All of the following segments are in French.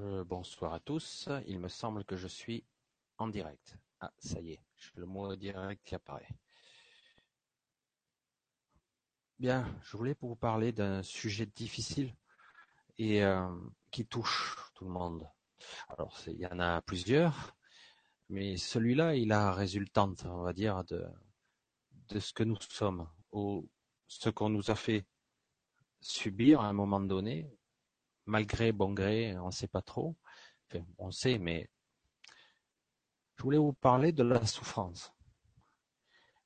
Euh, bonsoir à tous. Il me semble que je suis en direct. Ah, ça y est, le mot direct qui apparaît. Bien, je voulais vous parler d'un sujet difficile et euh, qui touche tout le monde. Alors, il y en a plusieurs, mais celui-là, il a résultante, on va dire, de ce que nous sommes, ou ce qu'on nous a fait subir à un moment donné, malgré bon gré, on ne sait pas trop. On sait, mais je voulais vous parler de la souffrance.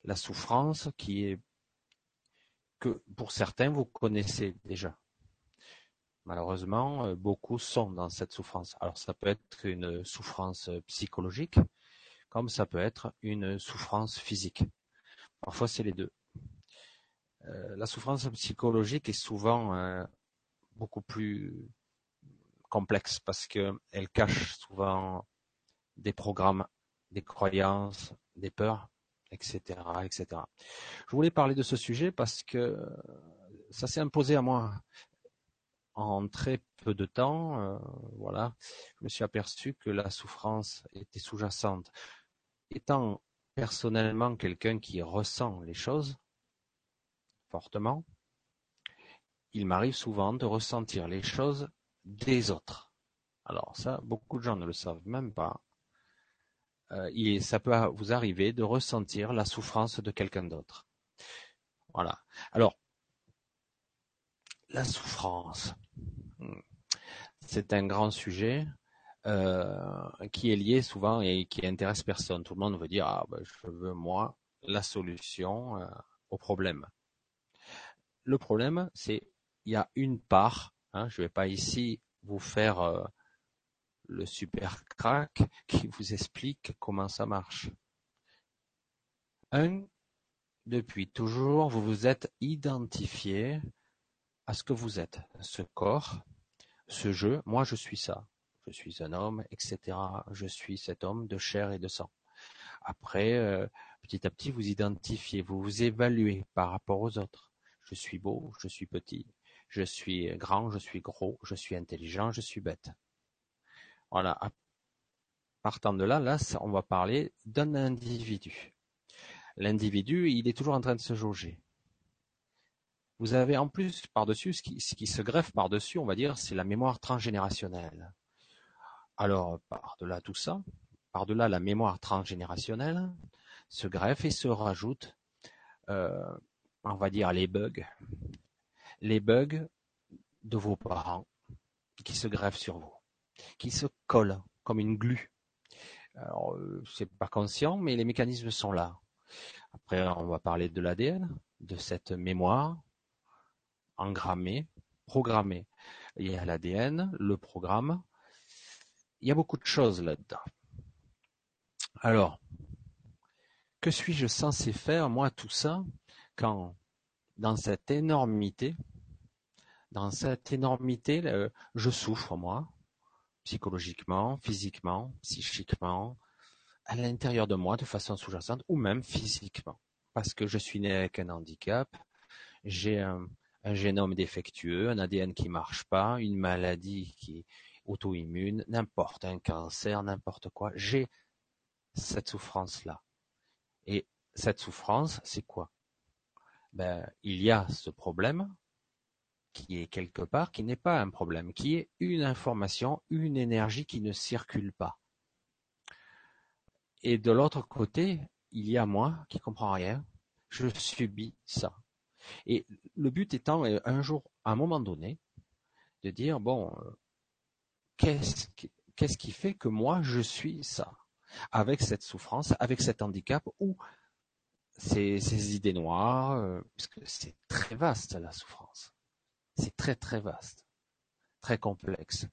La souffrance qui est que pour certains vous connaissez déjà. Malheureusement, euh, beaucoup sont dans cette souffrance. Alors ça peut être une souffrance psychologique, comme ça peut être une souffrance physique. Parfois c'est les deux. Euh, la souffrance psychologique est souvent euh, beaucoup plus complexe parce qu'elle cache souvent des programmes, des croyances, des peurs, etc., etc. Je voulais parler de ce sujet parce que ça s'est imposé à moi en très peu de temps. Euh, voilà, je me suis aperçu que la souffrance était sous-jacente. Étant personnellement quelqu'un qui ressent les choses fortement, il m'arrive souvent de ressentir les choses des autres. Alors ça, beaucoup de gens ne le savent même pas. Euh, ça peut vous arriver de ressentir la souffrance de quelqu'un d'autre. Voilà. Alors, la souffrance, hmm, c'est un grand sujet euh, qui est lié souvent et qui intéresse personne. Tout le monde veut dire ah ben, je veux moi la solution euh, au problème. Le problème, c'est il y a une part. Hein, je ne vais pas ici vous faire euh, le super crack qui vous explique comment ça marche. Un, depuis toujours, vous vous êtes identifié à ce que vous êtes, ce corps, ce jeu. Moi, je suis ça. Je suis un homme, etc. Je suis cet homme de chair et de sang. Après, euh, petit à petit, vous identifiez, vous vous évaluez par rapport aux autres. Je suis beau, je suis petit, je suis grand, je suis gros, je suis intelligent, je suis bête. Voilà. Partant de là, là, on va parler d'un individu. L'individu, il est toujours en train de se jauger. Vous avez en plus par-dessus, ce qui, se greffe par-dessus, on va dire, c'est la mémoire transgénérationnelle. Alors, par-delà tout ça, par-delà la mémoire transgénérationnelle, se greffe et se rajoute, euh, on va dire, les bugs, les bugs de vos parents qui se greffent sur vous, qui se collent comme une glu. Alors, euh, c'est pas conscient, mais les mécanismes sont là. Après, on va parler de l'ADN, de cette mémoire engrammée, programmée. Il y a l'ADN, le programme. Il y a beaucoup de choses là-dedans. Alors, que suis-je censé faire, moi, tout ça, quand, dans cette énormité, dans cette énormité, je souffre, moi, psychologiquement, physiquement, psychiquement, à l'intérieur de moi de façon sous-jacente ou même physiquement. Parce que je suis né avec un handicap, j'ai un, génome défectueux, un ADN qui marche pas, une maladie qui est auto-immune, n'importe, un cancer, n'importe quoi. J'ai cette souffrance-là. Et cette souffrance, c'est quoi? Ben, Il y a ce problème qui est quelque part, qui n'est pas un problème, qui est une information, une énergie qui ne circule pas. Et de l'autre côté, il y a moi qui comprends rien, je subis ça. Et le but étant, euh, un jour, à un moment donné, de dire, bon, euh, qu'est-ce qui, fait que moi je suis ça? Avec cette souffrance, avec cet handicap ou ces, ces idées noires, euh, parce que c'est très vaste la souffrance. C'est très très vaste, très complexe.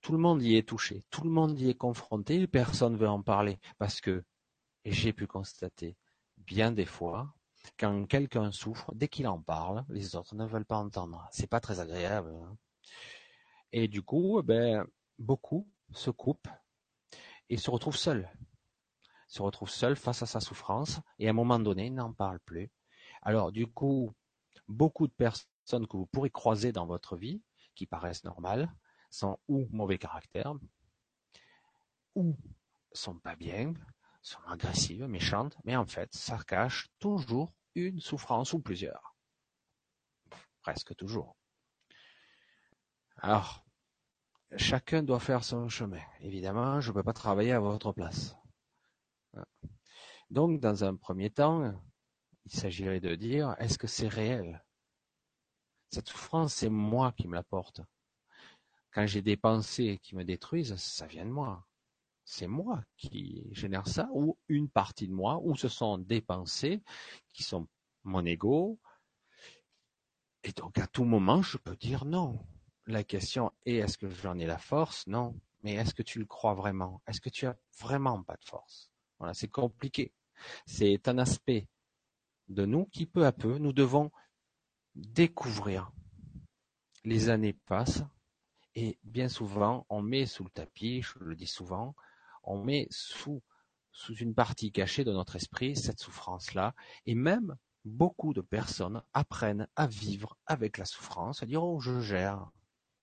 Tout le monde y est touché, tout le monde y est confronté, personne ne veut en parler parce que j'ai pu constater bien des fois quand quelqu'un souffre, dès qu'il en parle, les autres ne veulent pas entendre. C'est pas très agréable. Hein. Et du coup, ben, beaucoup se coupent et se retrouvent seuls. Se retrouvent seuls face à sa souffrance et à un moment donné, n'en parlent plus. Alors, du coup, beaucoup de personnes que vous pourrez croiser dans votre vie, qui paraissent normales, sont ou mauvais caractère, ou sont pas bien, sont agressives, méchantes, mais en fait, ça cache toujours une souffrance ou plusieurs. Presque toujours. Alors, chacun doit faire son chemin. Évidemment, je ne peux pas travailler à votre place. Donc, dans un premier temps, il s'agirait de dire, est-ce que c'est réel? Cette souffrance, c'est moi qui me la porte. Quand j'ai des pensées qui me détruisent, ça vient de moi. C'est moi qui génère ça, ou une partie de moi, ou ce sont des pensées qui sont mon ego. Et donc, à tout moment, je peux dire non. La question est, est-ce que j'en ai la force? Non. Mais est-ce que tu le crois vraiment? Est-ce que tu as vraiment pas de force? Voilà, c'est compliqué. C'est un aspect de nous qui, peu à peu, nous devons découvrir. Les années passent et bien souvent, on met sous le tapis, je le dis souvent, on met sous, sous une partie cachée de notre esprit cette souffrance-là et même beaucoup de personnes apprennent à vivre avec la souffrance, à dire oh je gère,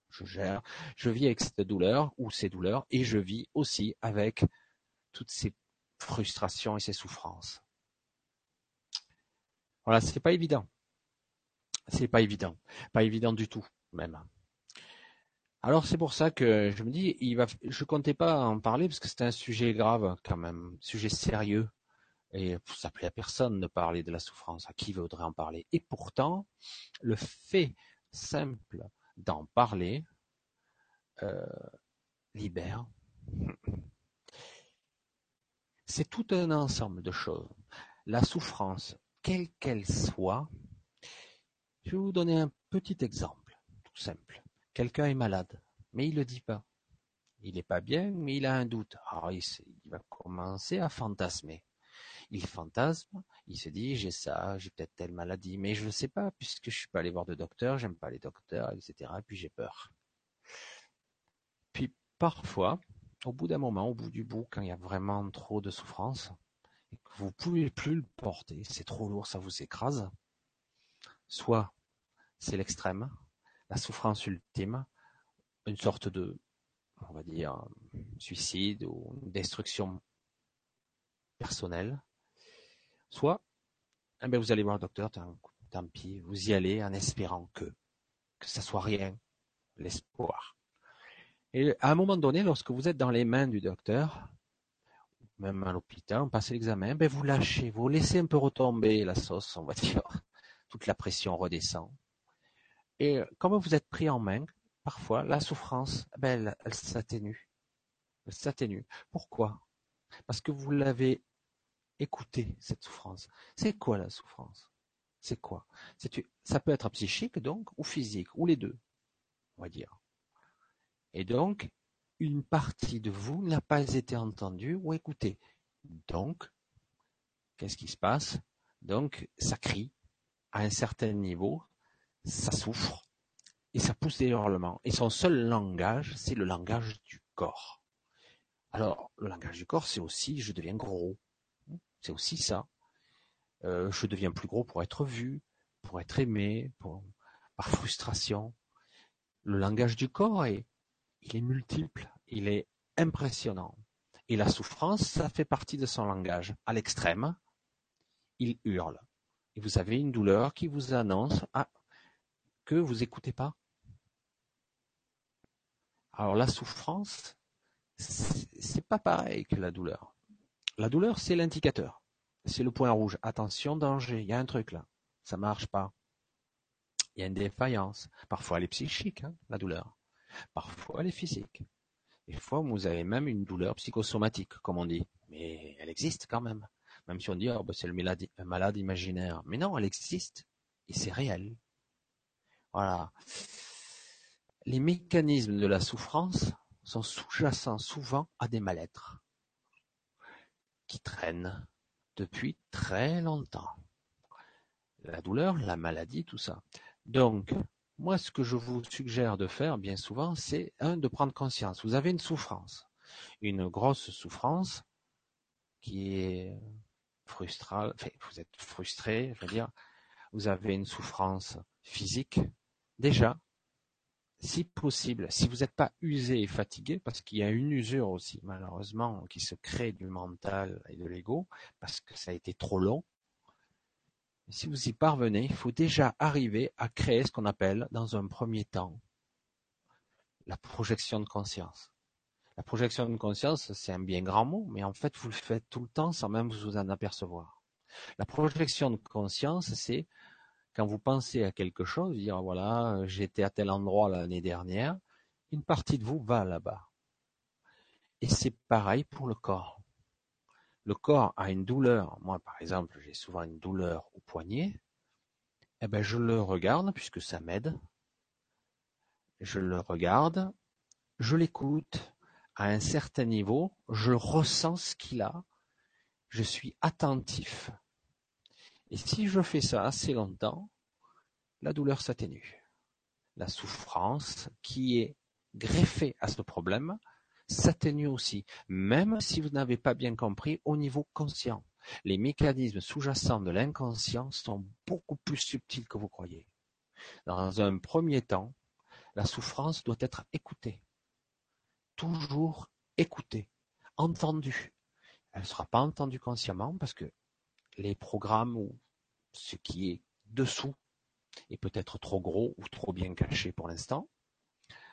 je gère, je vis avec cette douleur ou ces douleurs et je vis aussi avec toutes ces frustrations et ces souffrances. Voilà, c'est pas évident. C'est pas évident. Pas évident du tout, même. Alors c'est pour ça que je me dis, il va, je comptais pas en parler parce que c'est un sujet grave quand même, sujet sérieux. Et ça plaît à personne de parler de la souffrance. À qui voudrait en parler? Et pourtant, le fait simple d'en parler euh, libère. C'est tout un ensemble de choses. La souffrance, quelle qu'elle soit, je vais vous donner un petit exemple, tout simple. Quelqu'un est malade, mais il le dit pas. Il n'est pas bien, mais il a un doute. Alors il, il va commencer à fantasmer. Il fantasme, il se dit j'ai ça, j'ai peut-être telle maladie, mais je ne sais pas puisque je suis pas allé voir de docteur, j'aime pas les docteurs, etc. Et puis j'ai peur. Puis parfois, au bout d'un moment, au bout du bout, quand il y a vraiment trop de souffrance, et que vous pouvez plus le porter, c'est trop lourd, ça vous écrase, soit c'est l'extrême, la souffrance ultime, une sorte de, on va dire, suicide ou une destruction personnelle, soit eh bien, vous allez voir le docteur, tant, pis, vous y allez en espérant que, que ça soit rien, l'espoir. Et à un moment donné, lorsque vous êtes dans les mains du docteur, même à l'hôpital, on passe l'examen, ben vous lâchez, vous laissez un peu retomber la sauce, on va dire. Toute la pression redescend. Et comme vous êtes pris en main, parfois, la souffrance, ben, elle, elle s'atténue. Elle s'atténue. Pourquoi? Parce que vous l'avez écoutez cette souffrance. C'est quoi la souffrance? C'est quoi? Ça peut être psychique donc, ou physique, ou les deux, on va dire. Et donc, une partie de vous n'a pas été entendue ou écoutée. Donc, qu'est-ce qui se passe? Donc, ça crie à un certain niveau, ça souffre et ça pousse des hurlements. Et son seul langage, c'est le langage du corps. Alors, le langage du corps, c'est aussi je deviens gros, c'est aussi ça. Euh, je deviens plus gros pour être vu, pour être aimé, par frustration. Le langage du corps est, il est multiple, il est impressionnant. Et la souffrance, ça fait partie de son langage. À l'extrême, il hurle. Et vous avez une douleur qui vous annonce ah, que vous écoutez pas. Alors la souffrance, c'est pas pareil que la douleur. La douleur, c'est l'indicateur. C'est le point rouge. Attention, danger. Il y a un truc là. Ça marche pas. Il y a une défaillance. Parfois, elle est psychique, hein, la douleur. Parfois, elle est physique. Des fois, vous avez même une douleur psychosomatique, comme on dit. Mais elle existe quand même. Même si on dit, oh, bah, c'est le malade, malade imaginaire. Mais non, elle existe. Et c'est réel. Voilà. Les mécanismes de la souffrance sont sous-jacents souvent à des mal-êtres qui traîne depuis très longtemps. La douleur, la maladie, tout ça. Donc, moi, ce que je vous suggère de faire bien souvent, c'est un, de prendre conscience. Vous avez une souffrance, une grosse souffrance qui est frustrale, vous êtes frustré, je veux dire, vous avez une souffrance physique. Déjà, si possible, si vous n'êtes pas usé et fatigué, parce qu'il y a une usure aussi, malheureusement, qui se crée du mental et de l'ego, parce que ça a été trop long, si vous y parvenez, il faut déjà arriver à créer ce qu'on appelle, dans un premier temps, la projection de conscience. La projection de conscience, c'est un bien grand mot, mais en fait, vous le faites tout le temps sans même vous en apercevoir. La projection de conscience, c'est quand vous pensez à quelque chose, dire voilà, j'étais à tel endroit l'année dernière, une partie de vous va là-bas. Et c'est pareil pour le corps. Le corps a une douleur. Moi, par exemple, j'ai souvent une douleur au poignet. Eh ben, je le regarde puisque ça m'aide. Je le regarde, je l'écoute. À un certain niveau, je ressens ce qu'il a. Je suis attentif. Et si je fais ça assez longtemps, la douleur s'atténue. La souffrance qui est greffée à ce problème s'atténue aussi, même si vous n'avez pas bien compris au niveau conscient. Les mécanismes sous-jacents de l'inconscient sont beaucoup plus subtils que vous croyez. Dans un premier temps, la souffrance doit être écoutée. Toujours écoutée, entendue. Elle ne sera pas entendue consciemment parce que les programmes ou ce qui est dessous est peut-être trop gros ou trop bien caché pour l'instant.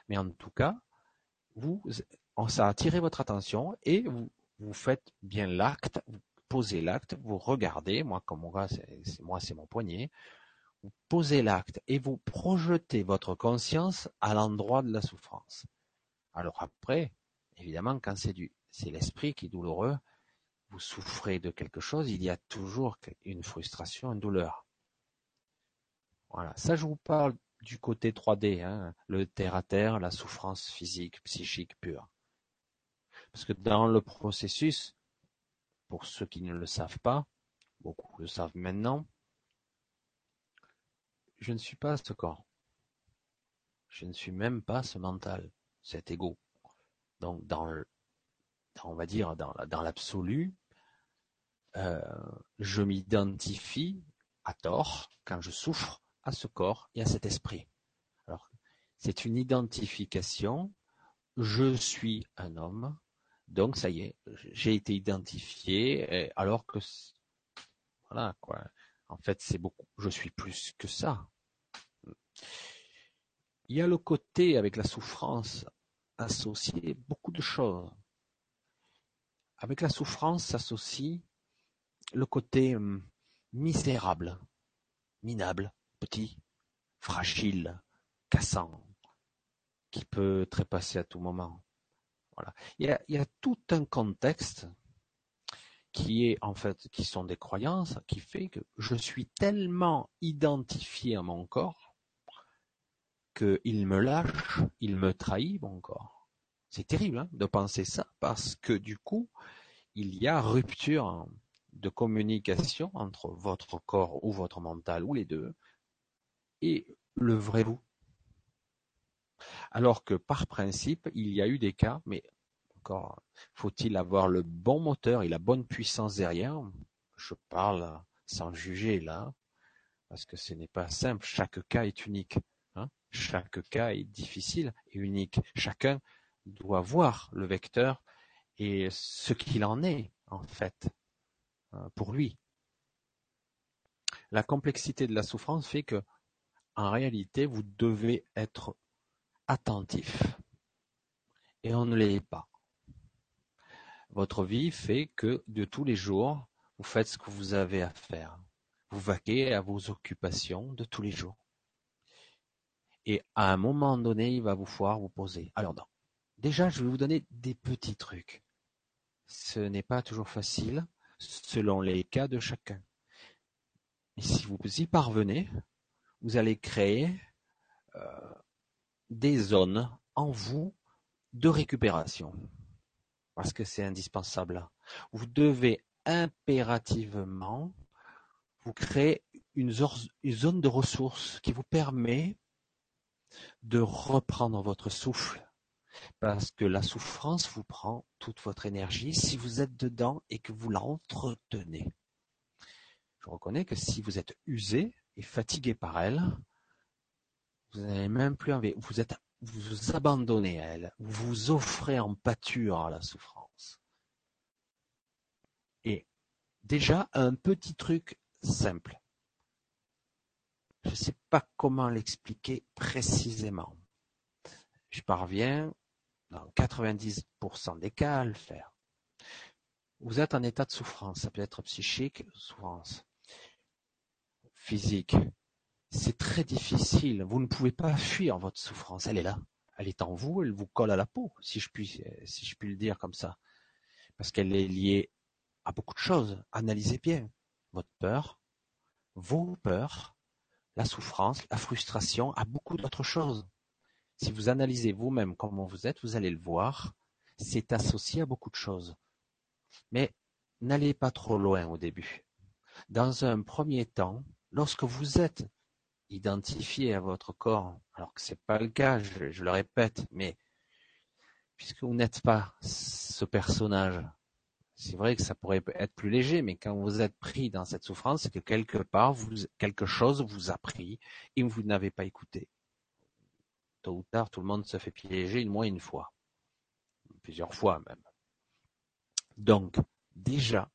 Mais en tout cas, vous, ça a attiré votre attention et vous, vous faites bien l'acte, vous posez l'acte, vous regardez, moi comme moi c'est moi c'est mon poignet, vous posez l'acte et vous projetez votre conscience à l'endroit de la souffrance. Alors après, évidemment, quand c'est du c'est l'esprit qui est douloureux, souffrez de quelque chose, il y a toujours une frustration, une douleur. Voilà, ça je vous parle du côté 3D, hein, le terre à terre, la souffrance physique, psychique pure. Parce que dans le processus, pour ceux qui ne le savent pas, beaucoup le savent maintenant, je ne suis pas ce corps. Je ne suis même pas ce mental, cet ego. Donc dans, on va dire dans l'absolu, euh, je m'identifie à tort quand je souffre à ce corps et à cet esprit. Alors, c'est une identification. Je suis un homme, donc ça y est, j'ai été identifié, alors que voilà quoi. En fait, c'est beaucoup. Je suis plus que ça. Il y a le côté avec la souffrance associé beaucoup de choses. Avec la souffrance s'associe le côté hum, misérable, minable, petit, fragile, cassant, qui peut trépasser à tout moment. Voilà. Il y a, tout un contexte qui est en fait, qui sont des croyances, qui fait que je suis tellement identifié à mon corps qu'il me lâche, il me trahit mon corps. C'est terrible hein, de penser ça parce que du coup, il y a rupture de communication entre votre corps ou votre mental ou les deux et le vrai vous. Alors que par principe, il y a eu des cas, mais encore faut-il avoir le bon moteur et la bonne puissance derrière? Je parle sans juger là, parce que ce n'est pas simple. Chaque cas est unique. Hein. Chaque cas est difficile et unique. Chacun doit voir le vecteur et ce qu'il en est en fait pour lui. La complexité de la souffrance fait que en réalité, vous devez être attentif. Et on ne l'est pas. Votre vie fait que de tous les jours, vous faites ce que vous avez à faire. Vous vaquez à vos occupations de tous les jours. Et à un moment donné, il va vous falloir vous poser. Alors, déjà, je vais vous donner des petits trucs. Ce n'est pas toujours facile selon les cas de chacun. Mais si vous y parvenez, vous allez créer euh, des zones en vous de récupération. Parce que c'est indispensable. Vous devez impérativement vous créer une, zone de ressources qui vous permet de reprendre votre souffle. Parce que la souffrance vous prend toute votre énergie si vous êtes dedans et que vous l'entretenez. Je reconnais que si vous êtes usé, et fatigué par elle, vous n'avez même plus envie. Vous êtes, vous vous abandonnez à elle, vous vous offrez en pâture à la souffrance. Et déjà, un petit truc simple. Je ne sais pas comment l'expliquer précisément. Je parviens, dans 90% des cas, le faire. Vous êtes en état de souffrance, ça peut être psychique, souffrance physique. C'est très difficile. Vous ne pouvez pas fuir votre souffrance. Elle est là. Elle est en vous. Elle vous colle à la peau, si je puis, si je puis le dire comme ça. Parce qu'elle est liée à beaucoup de choses. Analysez bien votre peur, vos peurs, la souffrance, la frustration, à beaucoup d'autres choses. Si vous analysez vous-même comment vous êtes, vous allez le voir. C'est associé à beaucoup de choses. Mais n'allez pas trop loin au début. Dans un premier temps, lorsque vous êtes identifié à votre corps, alors que c'est pas le cas, je, le répète, mais puisque vous n'êtes pas ce personnage, c'est vrai que ça pourrait être plus léger, mais quand vous êtes pris dans cette souffrance, c'est que quelque part, quelque chose vous a pris et vous n'avez pas écouté. Tôt ou tard, tout le monde se fait piéger une moins une fois, plusieurs fois même. Donc, déjà,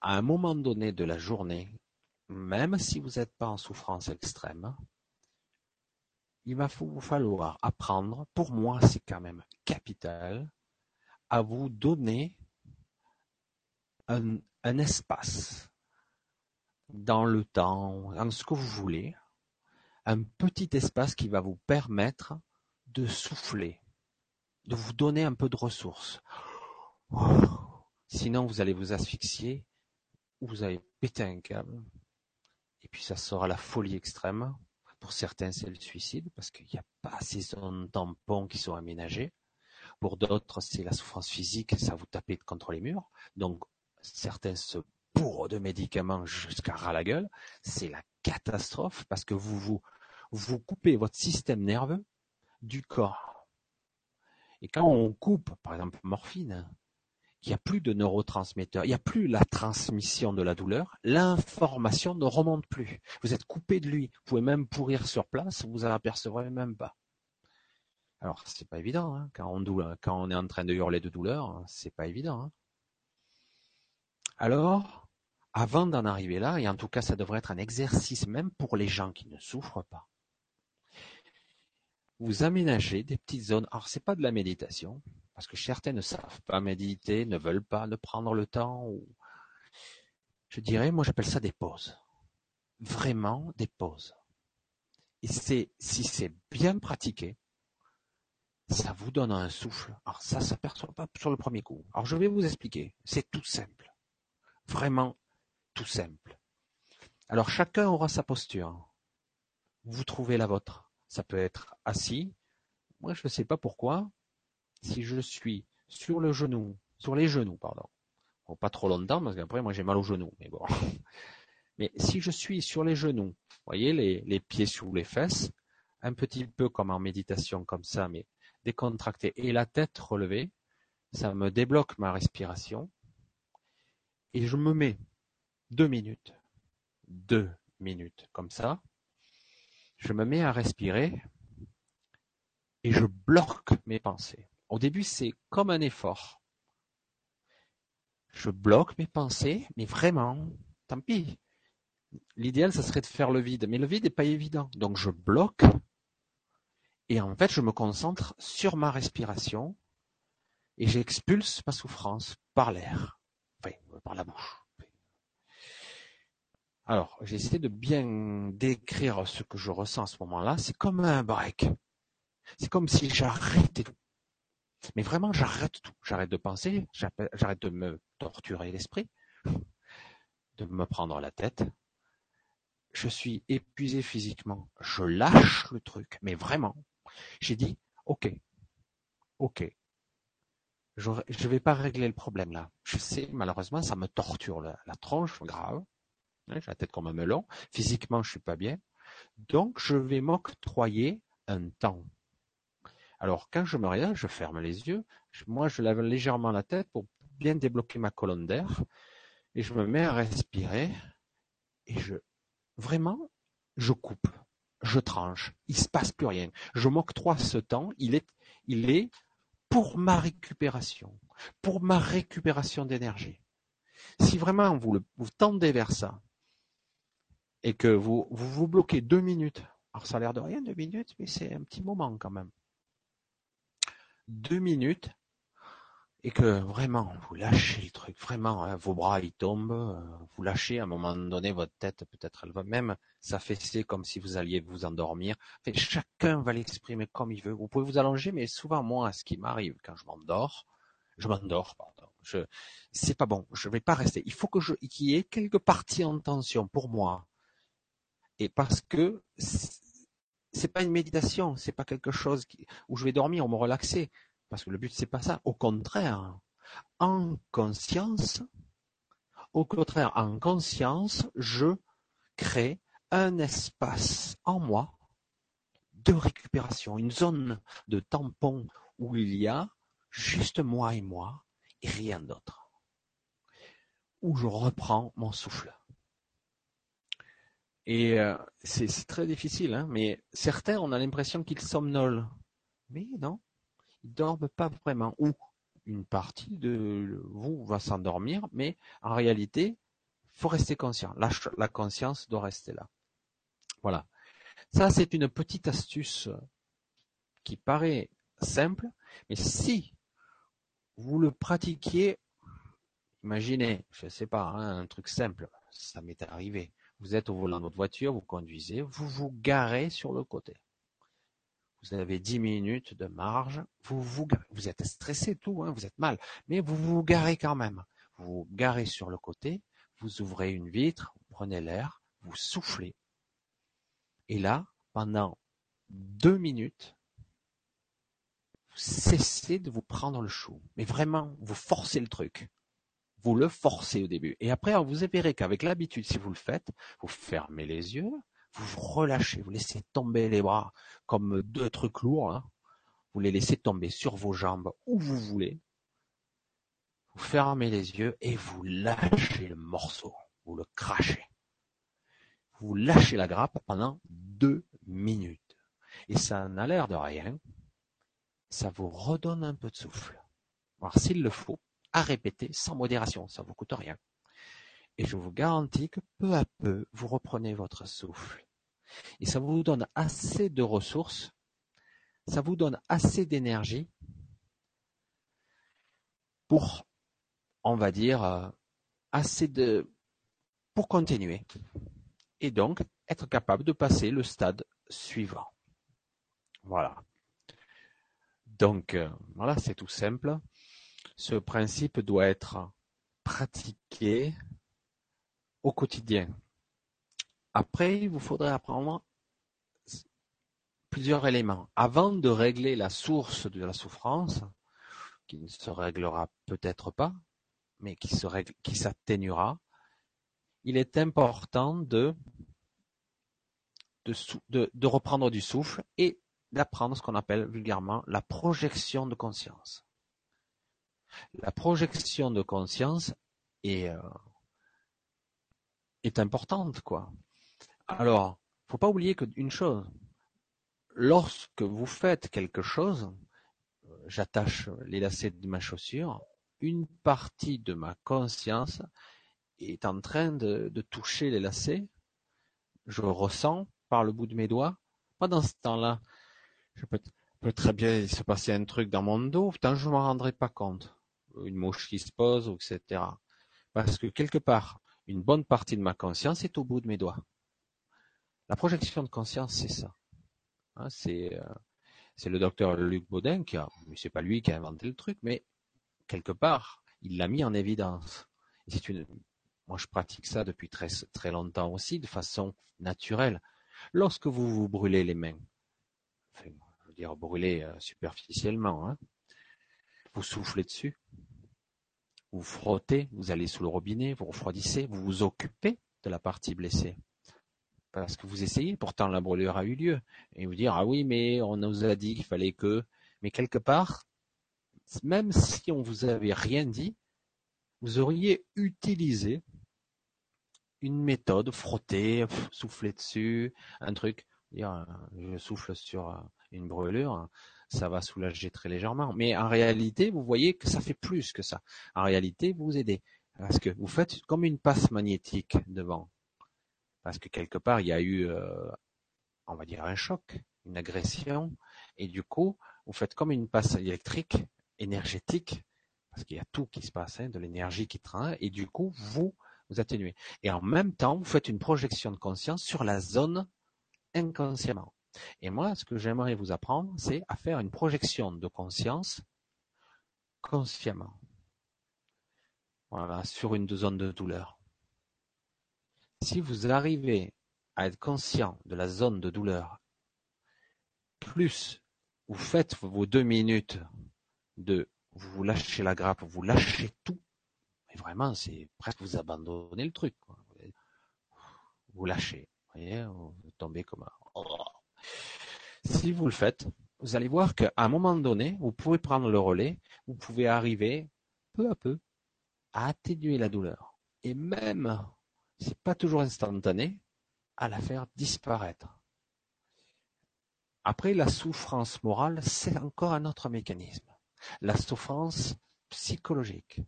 à un moment donné de la journée, même si vous n'êtes pas en souffrance extrême, il va vous falloir apprendre, pour moi c'est quand même capital, à vous donner un, un espace dans le temps, dans ce que vous voulez, un petit espace qui va vous permettre de souffler, de vous donner un peu de ressources. Sinon, vous allez vous asphyxier, vous allez péter un câble, et puis ça sera la folie extrême. Pour certains, c'est le suicide, parce qu'il n'y a pas assez de tampons qui sont aménagés. Pour d'autres, c'est la souffrance physique, ça vous tapez contre les murs. Donc, certains se bourrent de médicaments jusqu'à ras la gueule. C'est la catastrophe, parce que vous, vous, vous coupez votre système nerveux du corps. Et quand on coupe, par exemple, morphine, il n'y a plus de neurotransmetteurs, il n'y a plus la transmission de la douleur, l'information ne remonte plus. Vous êtes coupé de lui, vous pouvez même pourrir sur place, vous en apercevrez même pas. Alors c'est pas évident, hein, quand, on quand on est en train de hurler de douleur, c'est pas évident. Hein. Alors, avant d'en arriver là, et en tout cas ça devrait être un exercice même pour les gens qui ne souffrent pas, vous aménagez des petites zones. Alors c'est pas de la méditation, parce que certains ne savent pas méditer, ne veulent pas ne prendre le temps. Je dirais, moi j'appelle ça des pauses. Vraiment des pauses. Et c'est si c'est bien pratiqué, ça vous donne un souffle. Alors ça s'aperçoit pas sur le premier coup. Alors je vais vous expliquer. C'est tout simple. Vraiment tout simple. Alors chacun aura sa posture. Vous trouvez la vôtre. Ça peut être assis. Moi je ne sais pas pourquoi si je suis sur le genou, sur les genoux, pardon, pas trop longtemps parce qu'après moi j'ai mal aux genoux, mais bon. Mais si je suis sur les genoux, voyez les, les pieds sous les fesses, un petit peu comme en méditation comme ça, mais décontracté et la tête relevée, ça me débloque ma respiration et je me mets deux minutes, deux minutes comme ça, je me mets à respirer et je bloque mes pensées. Au début, c'est comme un effort. Je bloque mes pensées, mais vraiment, tant pis. L'idéal, ça serait de faire le vide, mais le vide n'est pas évident. Donc je bloque et en fait, je me concentre sur ma respiration et j'expulse ma souffrance par l'air, par la bouche. Alors, j'essaie de bien décrire ce que je ressens à ce moment-là. C'est comme un break. C'est comme si j'arrêtais tout. Mais vraiment, j'arrête tout. J'arrête de penser, j'arrête de me torturer l'esprit, de me prendre la tête. Je suis épuisé physiquement. Je lâche le truc. Mais vraiment, j'ai dit, ok, ok. Je ne vais pas régler le problème là. Je sais, malheureusement, ça me torture la tronche grave. J'ai la tête comme un melon. Physiquement, je suis pas bien. Donc, je vais m'octroyer un temps. Alors, quand je me regarde, je ferme les yeux. Moi, je lève légèrement la tête pour bien débloquer ma colonne d'air. Et je me mets à respirer. Et je, vraiment, je coupe. je tranche. Il se passe plus rien. Je m'octroie ce temps. Il est, il est pour ma récupération, pour ma récupération d'énergie. Si vraiment vous, vous tendez vers ça et que vous, vous vous bloquez deux minutes, alors ça a l'air de rien deux minutes, mais c'est un petit moment quand même. Deux minutes et que vraiment vous lâchez le truc, vraiment, hein, vos bras ils tombent, euh, vous lâchez à un moment donné votre tête, peut-être elle va même s'affaisser comme si vous alliez vous endormir. Chacun va l'exprimer comme il veut. Vous pouvez vous allonger, mais souvent moi, ce qui m'arrive quand je m'endors, je m'endors, pardon. Je, c'est pas bon. Je vais pas rester. Il faut que je, qu'il y ait quelques parties en tension pour moi. Et parce que c'est pas une méditation, c'est pas quelque chose où je vais dormir ou me relaxer. Parce que le but, c'est pas ça. Au contraire, en conscience, au contraire, en conscience, je crée un espace en moi de récupération, une zone de tampon où il y a juste moi et moi et rien d'autre. Où je reprends mon souffle. Et euh, c'est très difficile, hein, mais certains, on a l'impression qu'ils somnolent. Mais non, ils dorment pas vraiment. Ou une partie de vous va s'endormir, mais en réalité, faut rester conscient. La, la conscience doit rester là. Voilà. Ça, c'est une petite astuce qui paraît simple, mais si vous le pratiquiez, imaginez, je ne sais pas, hein, un truc simple, ça m'est arrivé. Vous êtes au volant de votre voiture, vous conduisez, vous vous garez sur le côté vous avez dix minutes de marge, vous vous, vous êtes stressé tout, hein, vous êtes mal, mais vous vous garez quand même. Vous vous garez sur le côté, vous ouvrez une vitre, vous prenez l'air, vous soufflez. Et là, pendant deux minutes, vous cessez de vous prendre le chou. Mais vraiment, vous forcez le truc. Vous le forcez au début. Et après, vous verrez qu'avec l'habitude, si vous le faites, vous fermez les yeux, vous relâchez, vous laissez tomber les bras comme deux trucs lourds, hein. vous les laissez tomber sur vos jambes où vous voulez, vous fermez les yeux et vous lâchez le morceau, vous le crachez. Vous lâchez la grappe pendant deux minutes. Et ça n'a l'air de rien, ça vous redonne un peu de souffle. Alors s'il le faut, à répéter sans modération, ça vous coûte rien. Et je vous garantis que peu à peu, vous reprenez votre souffle. Et ça vous donne assez de ressources, ça vous donne assez d'énergie pour, on va dire, euh, assez de, pour continuer. Et donc, être capable de passer le stade suivant. Voilà. Donc, euh, voilà, c'est tout simple. Ce principe doit être pratiqué au quotidien. Après, il vous faudrait apprendre plusieurs éléments. Avant de régler la source de la souffrance, qui ne se réglera peut-être pas, mais qui s'atténuera, il est important de reprendre du souffle et d'apprendre ce qu'on appelle vulgairement la projection de conscience. La projection de conscience est, euh, est importante, quoi. Alors, faut pas oublier qu'une chose, lorsque vous faites quelque chose, euh, j'attache les lacets de ma chaussure, une partie de ma conscience est en train de, toucher les lacets. Je ressens par le bout de mes doigts. Pas dans ce temps-là. Je peux, très bien se passer un truc dans mon dos, tant je ne m'en rendrai pas compte. Une mouche qui se pose, etc. Parce que quelque part, une bonne partie de ma conscience est au bout de mes doigts. La projection de conscience, c'est ça. Hein, c'est euh, c'est le docteur Luc Baudin qui a, c'est pas lui qui a inventé le truc, mais quelque part, il l'a mis en évidence. moi je pratique ça depuis très très longtemps aussi, de façon naturelle. Lorsque vous vous brûlez les mains, je veux dire brûler euh, superficiellement, hein, vous soufflez dessus, vous frottez, vous allez sous le robinet, vous refroidissez, vous vous occupez de la partie blessée. Parce que vous essayez, pourtant la brûlure a eu lieu. Et vous dire, ah oui, mais on nous a dit qu'il fallait que... Mais quelque part, même si on vous avait rien dit, vous auriez utilisé une méthode, frotter, souffler dessus, un truc, je souffle sur une brûlure, ça va soulager très légèrement. Mais en réalité, vous voyez que ça fait plus que ça. En réalité, vous vous aidez. Parce que vous faites comme une passe magnétique devant. Parce que quelque part, il y a eu, euh, on va dire, un choc, une agression. Et du coup, vous faites comme une passe électrique, énergétique, parce qu'il y a tout qui se passe, hein, de l'énergie qui traîne, et du coup, vous, vous atténuez. Et en même temps, vous faites une projection de conscience sur la zone inconsciemment. Et moi, ce que j'aimerais vous apprendre, c'est à faire une projection de conscience consciemment. Voilà, sur une zone de douleur. Si vous arrivez à être conscient de la zone de douleur, plus vous faites vos deux minutes de vous lâchez la grappe, vous lâchez tout, et vraiment c'est presque vous abandonnez le truc. Vous lâchez, vous voyez, vous tombez comme un... Si vous le faites, vous allez voir qu'à un moment donné, vous pouvez prendre le relais, vous pouvez arriver peu à peu à atténuer la douleur. Et même, c'est pas toujours instantané, à la faire disparaître. Après, la souffrance morale, c'est encore un autre mécanisme. La souffrance psychologique.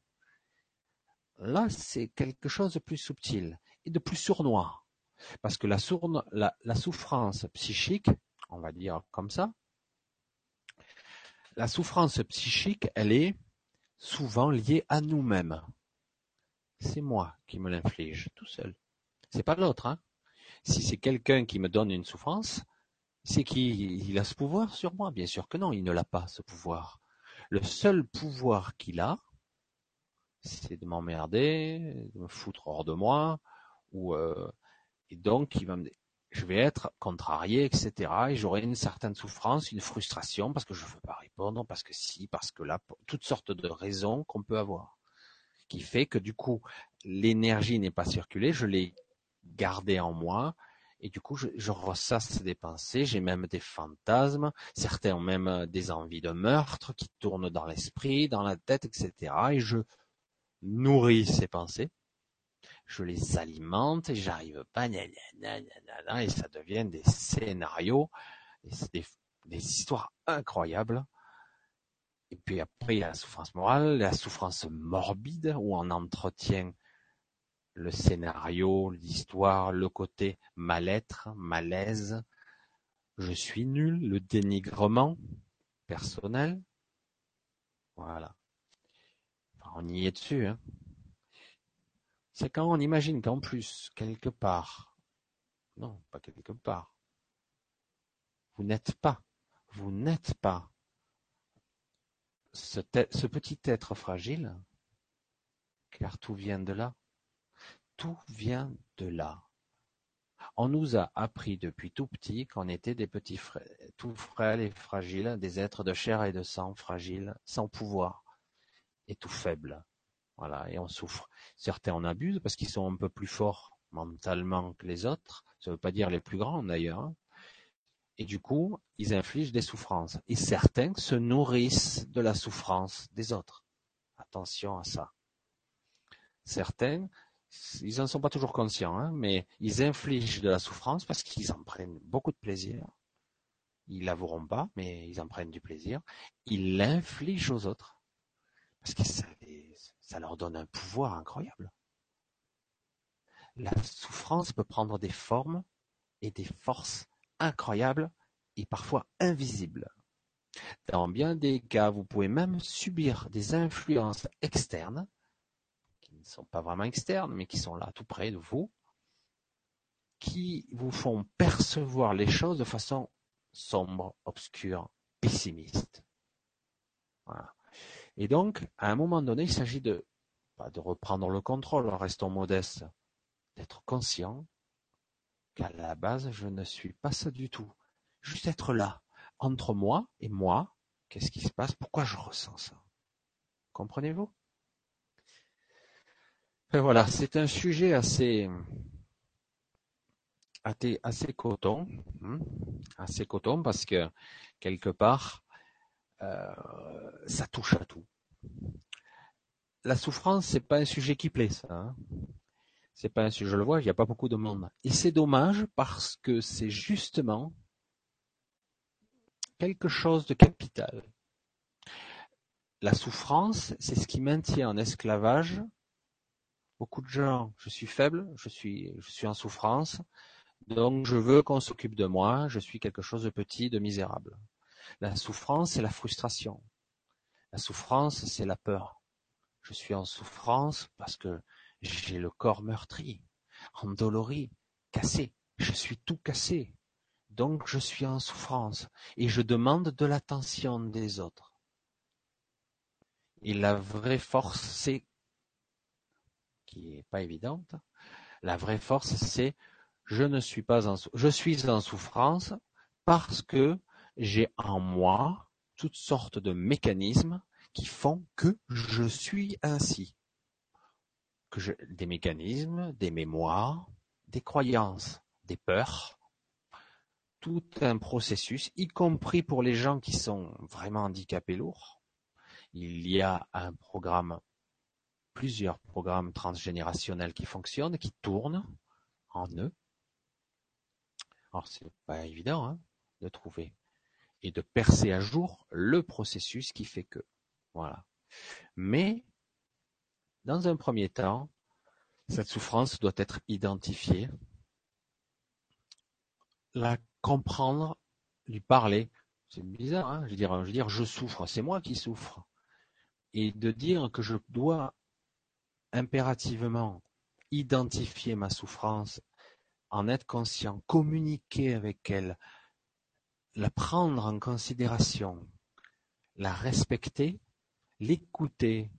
Là, c'est quelque chose de plus subtil et de plus sournois. Parce que la, souffrance psychique, on va dire comme ça, la souffrance psychique, elle est souvent liée à nous-mêmes. C'est moi qui me l'inflige tout seul. C'est pas l'autre. Hein. Si c'est quelqu'un qui me donne une souffrance, c'est qu'il a ce pouvoir sur moi. Bien sûr que non, il ne l'a pas, ce pouvoir. Le seul pouvoir qu'il a, c'est de m'emmerder, de me foutre hors de moi, ou euh, et donc je vais être contrarié, etc. Et j'aurai une certaine souffrance, une frustration parce que je ne veux pas répondre, parce que si, parce que là, toutes sortes de raisons qu'on peut avoir, qui fait que du coup l'énergie n'est pas circulée, je l'ai gardée en moi. Et du coup, je, je ressasse des pensées, j'ai même des fantasmes, certains ont même des envies de meurtre qui tournent dans l'esprit, dans la tête, etc. Et je nourris ces pensées je les alimente et j'arrive pas, et ça devient des scénarios, des, des histoires incroyables. Et puis après, il y a la souffrance morale, la souffrance morbide, où on entretient le scénario, l'histoire, le côté mal-être, malaise, je suis nul, le dénigrement personnel. Voilà. on y est dessus, hein. C'est quand on imagine qu'en plus, quelque part, non, pas quelque part, vous n'êtes pas, vous n'êtes pas ce, petit être fragile, car tout vient de là. Tout vient de là. On nous a appris depuis tout petit qu'on était des petits tout frêles et fragiles, des êtres de chair et de sang fragiles, sans pouvoir et tout faibles. Voilà, et on souffre. Certains en abusent parce qu'ils sont un peu plus forts mentalement que les autres. Ça ne veut pas dire les plus grands d'ailleurs. Hein. Et du coup, ils infligent des souffrances. Et certains se nourrissent de la souffrance des autres. Attention à ça. Certains, ils n'en sont pas toujours conscients, hein, mais ils infligent de la souffrance parce qu'ils en prennent beaucoup de plaisir. Ils l'avoueront pas, mais ils en prennent du plaisir. Ils l'infligent aux autres. Parce qu'ils ça leur donne un pouvoir incroyable. La souffrance peut prendre des formes et des forces incroyables et parfois invisibles. Dans bien des cas, vous pouvez même subir des influences externes, qui ne sont pas vraiment externes, mais qui sont là tout près de vous, qui vous font percevoir les choses de façon sombre, obscure, pessimiste. Voilà. Et donc, à un moment donné, il s'agit de, pas de reprendre le contrôle, restons modestes, d'être conscient qu'à la base, je ne suis pas ça du tout. Juste être là, entre moi et moi, qu'est-ce qui se passe, pourquoi je ressens ça? Comprenez-vous? Et voilà, c'est un sujet assez, assez coton, hein, assez coton parce que quelque part, euh, ça touche à tout. La souffrance, c'est pas un sujet qui plaît, ça. Hein. c'est pas si je le vois, il n'y a pas beaucoup de monde. Et c'est dommage parce que c'est justement quelque chose de capital. La souffrance, c'est ce qui maintient en esclavage beaucoup de gens. Je suis faible, je suis, je suis en souffrance, donc je veux qu'on s'occupe de moi, je suis quelque chose de petit, de misérable. La souffrance, c'est la frustration. La souffrance, c'est la peur. Je suis en souffrance parce que j'ai le corps meurtri, endolori, cassé. Je suis tout cassé. Donc je suis en souffrance et je demande de l'attention des autres. Et la vraie force, c'est, qui est pas évidente, la vraie force, c'est je ne suis pas en, je suis en souffrance parce que j'ai en moi toutes sortes de mécanismes qui font que je suis ainsi. Que des mécanismes, des mémoires, des croyances, des peurs, tout un processus, y compris pour les gens qui sont vraiment handicapés lourds. Il y a un programme, plusieurs programmes transgénérationnels qui fonctionnent, qui tournent en eux. Alors c'est pas évident hein, de trouver et de percer à jour le processus qui fait que. Voilà. Mais, dans un premier temps, cette souffrance doit être identifiée, la comprendre, lui parler. C'est bizarre, hein je, veux dire, je veux dire, je souffre, c'est moi qui souffre. Et de dire que je dois impérativement identifier ma souffrance, en être conscient, communiquer avec elle, la prendre en considération, la respecter, l'écouter,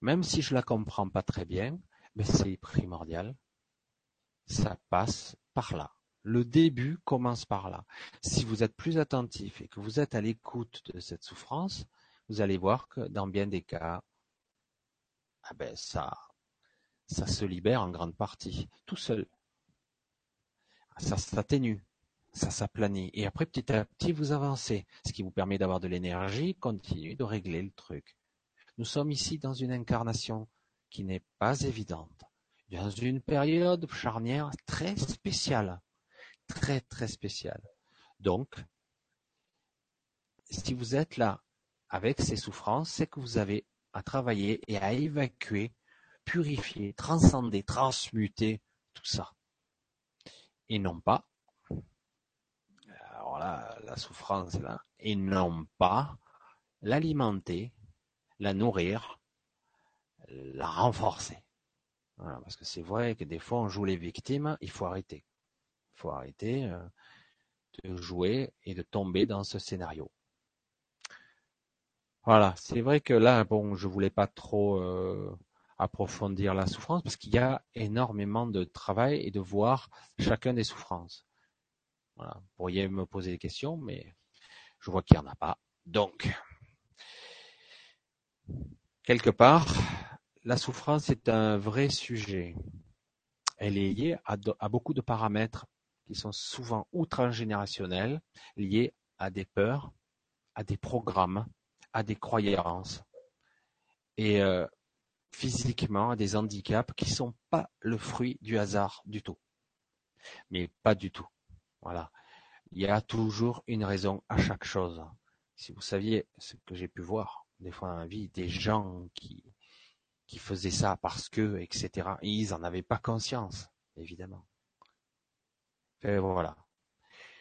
même si je la comprends pas très bien, mais c'est primordial. Ça passe par là. Le début commence par là. Si vous êtes plus attentif et que vous êtes à l'écoute de cette souffrance, vous allez voir que dans bien des cas, ah ben ça, ça se libère en grande partie, tout seul. Ça s'atténue ça s'aplanit. Et après, petit à petit, vous avancez, ce qui vous permet d'avoir de l'énergie, continue de régler le truc. Nous sommes ici dans une incarnation qui n'est pas évidente, dans une période charnière très spéciale, très très spéciale. Donc, si vous êtes là avec ces souffrances, c'est que vous avez à travailler et à évacuer, purifier, transcender, transmuter tout ça. Et non pas la souffrance là, et non pas l'alimenter, la nourrir, la renforcer. parce que c'est vrai que des fois on joue les victimes, il faut arrêter. Il faut arrêter euh, de jouer et de tomber dans ce scénario. Voilà, c'est vrai que là, bon, je voulais pas trop euh, approfondir la souffrance parce qu'il y a énormément de travail et de voir chacun des souffrances. Vous pourriez me poser des questions, mais je vois qu'il n'y en a pas. Donc, quelque part, la souffrance est un vrai sujet. Elle est liée à, beaucoup de paramètres qui sont souvent outre-générationnels, liés à des peurs, à des programmes, à des croyances et euh, physiquement à des handicaps qui sont pas le fruit du hasard du tout. Mais pas du tout. Voilà. Il y a toujours une raison à chaque chose. Si vous saviez ce que j'ai pu voir, des fois dans la vie, des gens qui, faisaient ça parce que, etc. Et ils n'en avaient pas conscience, évidemment. Et voilà.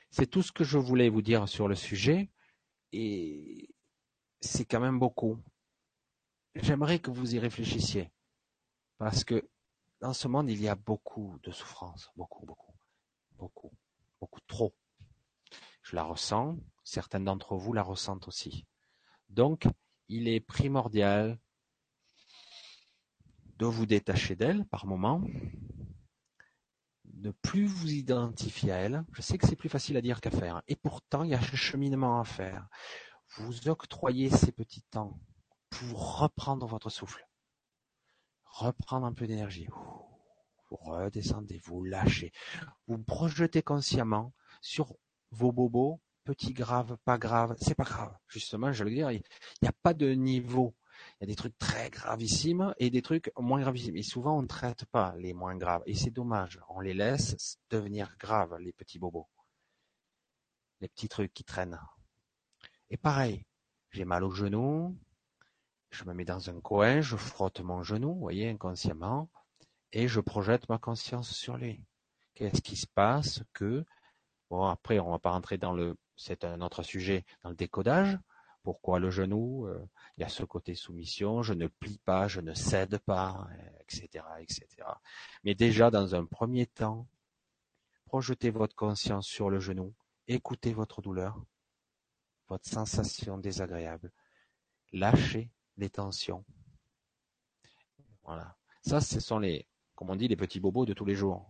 C'est tout ce que je voulais vous dire sur le sujet. Et c'est quand même beaucoup. J'aimerais que vous y réfléchissiez. Parce que dans ce monde, il y a beaucoup de souffrances. Beaucoup, beaucoup. Beaucoup trop. Je la ressens, certains d'entre vous la ressentent aussi. Donc, il est primordial de vous détacher d'elle par moment, de plus vous identifier à elle. Je sais que c'est plus facile à dire qu'à faire, et pourtant il y a un cheminement à faire. Vous octroyez ces petits temps pour reprendre votre souffle, reprendre un peu d'énergie redescendez, vous lâchez, vous projetez consciemment sur vos bobos, petits graves, pas graves, c'est pas grave. Justement, je veux dire, il n'y a pas de niveau. Il y a des trucs très gravissimes et des trucs moins gravissimes. Et souvent, on ne traite pas les moins graves. Et c'est dommage. On les laisse devenir graves, les petits bobos. Les petits trucs qui traînent. Et pareil, j'ai mal au genou, je me mets dans un coin, je frotte mon genou, vous voyez, inconsciemment, et je projette ma conscience sur lui. Qu'est-ce qui se passe que, bon, après, on va pas rentrer dans le, c'est un autre sujet, dans le décodage. Pourquoi le genou euh, Il y a ce côté soumission, je ne plie pas, je ne cède pas, etc., etc. Mais déjà, dans un premier temps, projetez votre conscience sur le genou, écoutez votre douleur, votre sensation désagréable, lâchez les tensions. Voilà. Ça, ce sont les, comme on dit, les petits bobos de tous les jours,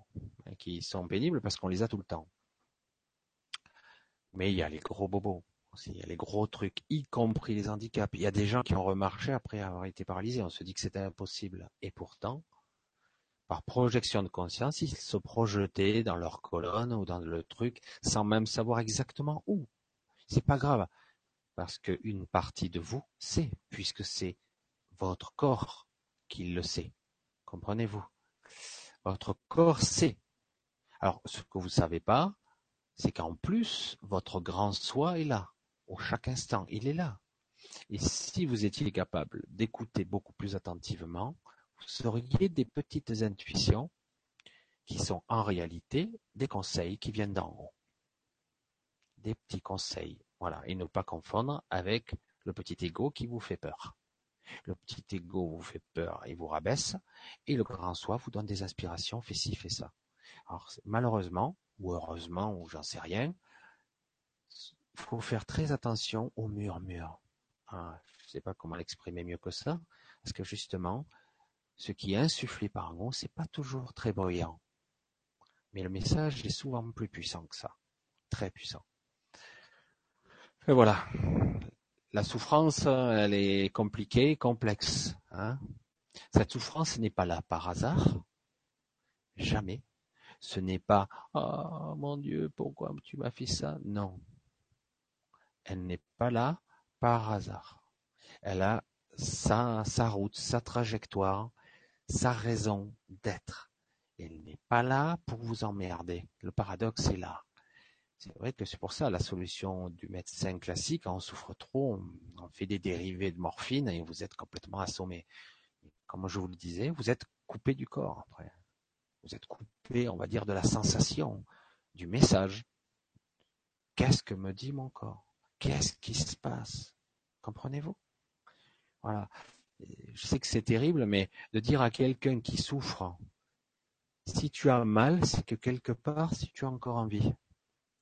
hein, qui sont pénibles parce qu'on les a tout le temps. Mais il y a les gros bobos aussi, il y a les gros trucs, y compris les handicaps. Il y a des gens qui ont remarché après avoir été paralysés. On se dit que c'était impossible. Et pourtant, par projection de conscience, ils se projetaient dans leur colonne ou dans le truc sans même savoir exactement où. C'est pas grave parce qu'une partie de vous sait, puisque c'est votre corps qui le sait. Comprenez-vous? Votre corps sait. Alors, ce que vous ne savez pas, c'est qu'en plus, votre grand soi est là. Au chaque instant, il est là. Et si vous étiez capable d'écouter beaucoup plus attentivement, vous auriez des petites intuitions qui sont en réalité des conseils qui viennent d'en haut. Des petits conseils voilà, et ne pas confondre avec le petit ego qui vous fait peur. Le petit ego vous fait peur et vous rabaisse, et le grand soi vous donne des inspirations, fait ci, fait ça. Alors malheureusement, ou heureusement, ou j'en sais rien, il faut faire très attention au murmure. Ah, je ne sais pas comment l'exprimer mieux que ça, parce que justement, ce qui est insufflé par nous, c'est pas toujours très bruyant. Mais le message est souvent plus puissant que ça. Très puissant. Et voilà. La souffrance, elle est compliquée, complexe. Hein. Cette souffrance n'est pas là par hasard. Jamais. Ce n'est pas Oh mon Dieu, pourquoi tu m'as fait ça? Non. Elle n'est pas là par hasard. Elle a sa, sa route, sa trajectoire, sa raison d'être. Elle n'est pas là pour vous emmerder. Le paradoxe est là. C'est vrai que c'est pour ça la solution du médecin classique, on souffre trop, on fait des dérivés de morphine et vous êtes complètement assommé. Comme je vous le disais, vous êtes coupé du corps après. Vous êtes coupé, on va dire, de la sensation, du message. Qu'est-ce que me dit mon corps? Qu'est-ce qui se passe? Comprenez-vous? Voilà. Je sais que c'est terrible, mais de dire à quelqu'un qui souffre, si tu as mal, c'est que quelque part, si tu as encore envie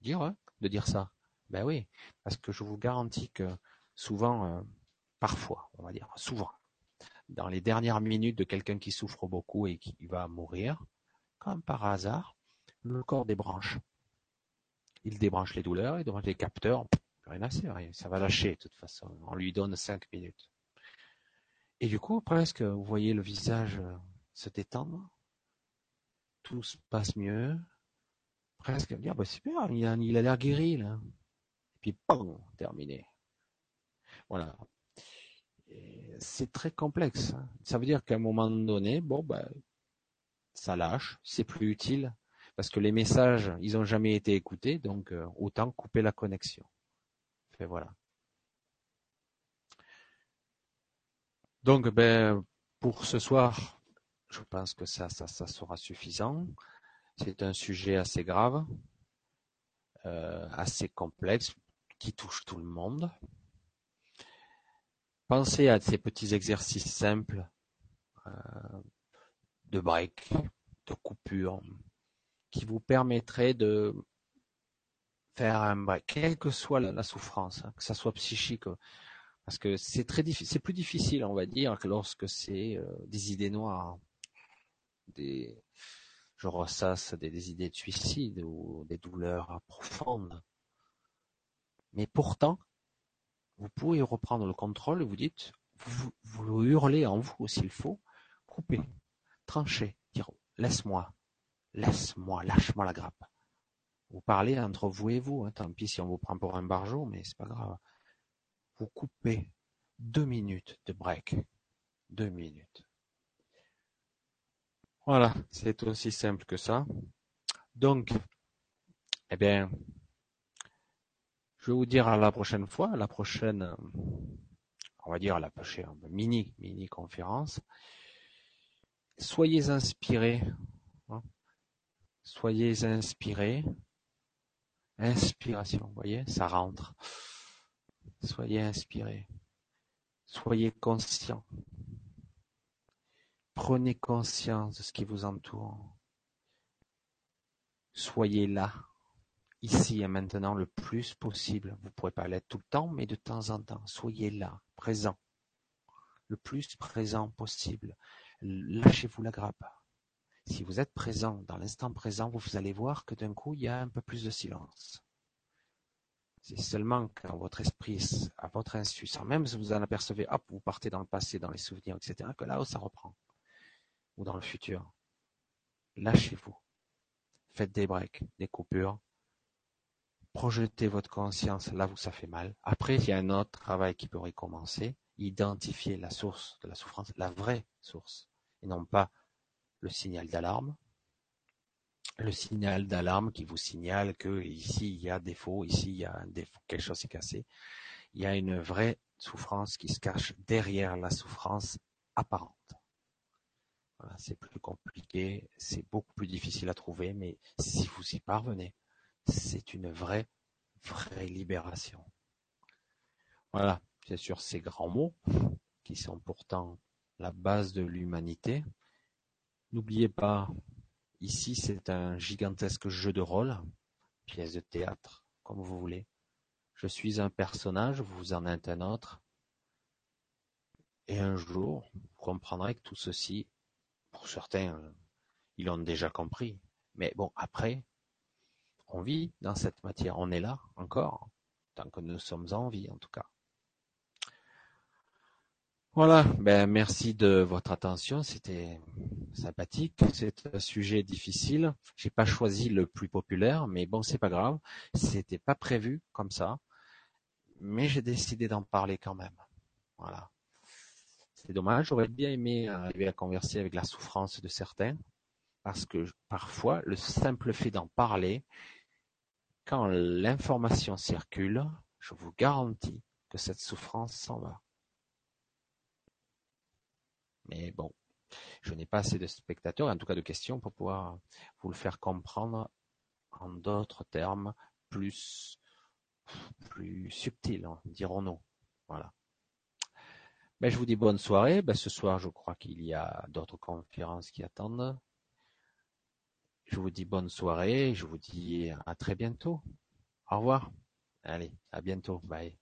dire hein, de dire ça. Ben oui, parce que je vous garantis que souvent, euh, parfois, on va dire souvent, dans les dernières minutes de quelqu'un qui souffre beaucoup et qui va mourir, comme par hasard, le corps débranche. Il débranche les douleurs, il débranche les capteurs, rien à faire, ça va lâcher de toute façon. On lui donne cinq minutes. Et du coup, presque, vous voyez le visage euh, se détendre, tout se passe mieux, presque dire, bah super, il a, il a l'air guéri là. Et puis, pam, terminé. Voilà. C'est très complexe. Hein. Ça veut dire qu'à un moment donné, bon, ben, ça lâche, c'est plus utile, parce que les messages, ils ont jamais été écoutés, donc euh, autant couper la connexion. Et voilà. Donc, ben, pour ce soir, je pense que ça, ça sera suffisant. C'est un sujet assez grave, euh, assez complexe, qui touche tout le monde. Pensez à ces petits exercices simples euh, de break, de coupure, qui vous permettraient de faire un break, quelle que soit la, souffrance, hein, que ça soit psychique, parce que c'est très difficile, c'est plus difficile, on va dire, que lorsque c'est euh, des idées noires, des je ressasse des, idées de suicide ou des douleurs profondes. Mais pourtant, vous pouvez reprendre le contrôle et vous dites, vous, hurlez en vous s'il faut, coupez, tranchez, dire laisse-moi, laisse-moi, lâche-moi la grappe. Vous parlez entre vous et vous, hein, tant pis si on vous prend pour un barjot, mais c'est pas grave. Vous coupez deux minutes de break, deux minutes. Voilà, c'est aussi simple que ça. Donc, eh bien, je vais vous dire à la prochaine fois, à la prochaine, on va dire à la prochaine mini, mini conférence. Soyez inspirés. Hein. Soyez inspirés. Inspiration, vous voyez, ça rentre. Soyez inspirés. Soyez conscients. Prenez conscience de ce qui vous entoure. Soyez là, ici et maintenant le plus possible. Vous ne pourrez pas l'être tout le temps, mais de temps en temps. Soyez là, présent. Le plus présent possible. Lâchez-vous la grappe. Si vous êtes présent dans l'instant présent, vous allez voir que d'un coup, il y a un peu plus de silence. C'est seulement quand votre esprit, à votre insu, sans même si vous en apercevez, hop, vous partez dans le passé, dans les souvenirs, etc., que là, ça reprend ou dans le futur. Lâchez-vous. Faites des breaks, des coupures. Projetez votre conscience là où ça fait mal. Après, il y a un autre travail qui pourrait commencer. Identifier la source de la souffrance, la vraie source, et non pas le signal d'alarme. Le signal d'alarme qui vous signale que ici il y a défaut, ici il y a un défaut, quelque chose est cassé. Il y a une vraie souffrance qui se cache derrière la souffrance apparente c'est plus compliqué, c'est beaucoup plus difficile à trouver, mais si vous y parvenez, c'est une vraie, vraie libération. Voilà, c'est sur ces grands mots, qui sont pourtant la base de l'humanité. N'oubliez pas, ici c'est un gigantesque jeu de rôle, pièce de théâtre, comme vous voulez. Je suis un personnage, vous en êtes un autre. Et un jour, vous comprendrez que tout ceci pour certains, euh, ils l'ont déjà compris. Mais bon, après, on vit dans cette matière, on est là encore, tant que nous sommes en vie en tout cas. Voilà, ben merci de votre attention, c'était sympathique, c'est un sujet difficile. J'ai pas choisi le plus populaire, mais bon, c'est pas grave, c'était pas prévu comme ça, mais j'ai décidé d'en parler quand même. Voilà. C'est dommage, j'aurais bien aimé arriver à converser avec la souffrance de certains, parce que parfois, le simple fait d'en parler, quand l'information circule, je vous garantis que cette souffrance s'en va. Mais bon, je n'ai pas assez de spectateurs, en tout cas de questions, pour pouvoir vous le faire comprendre en d'autres termes plus, plus subtils, dirons-nous. Voilà. Ben, je vous dis bonne soirée. Ben, ce soir, je crois qu'il y a d'autres conférences qui attendent. Je vous dis bonne soirée. Je vous dis à très bientôt. Au revoir. Allez, à bientôt. Bye.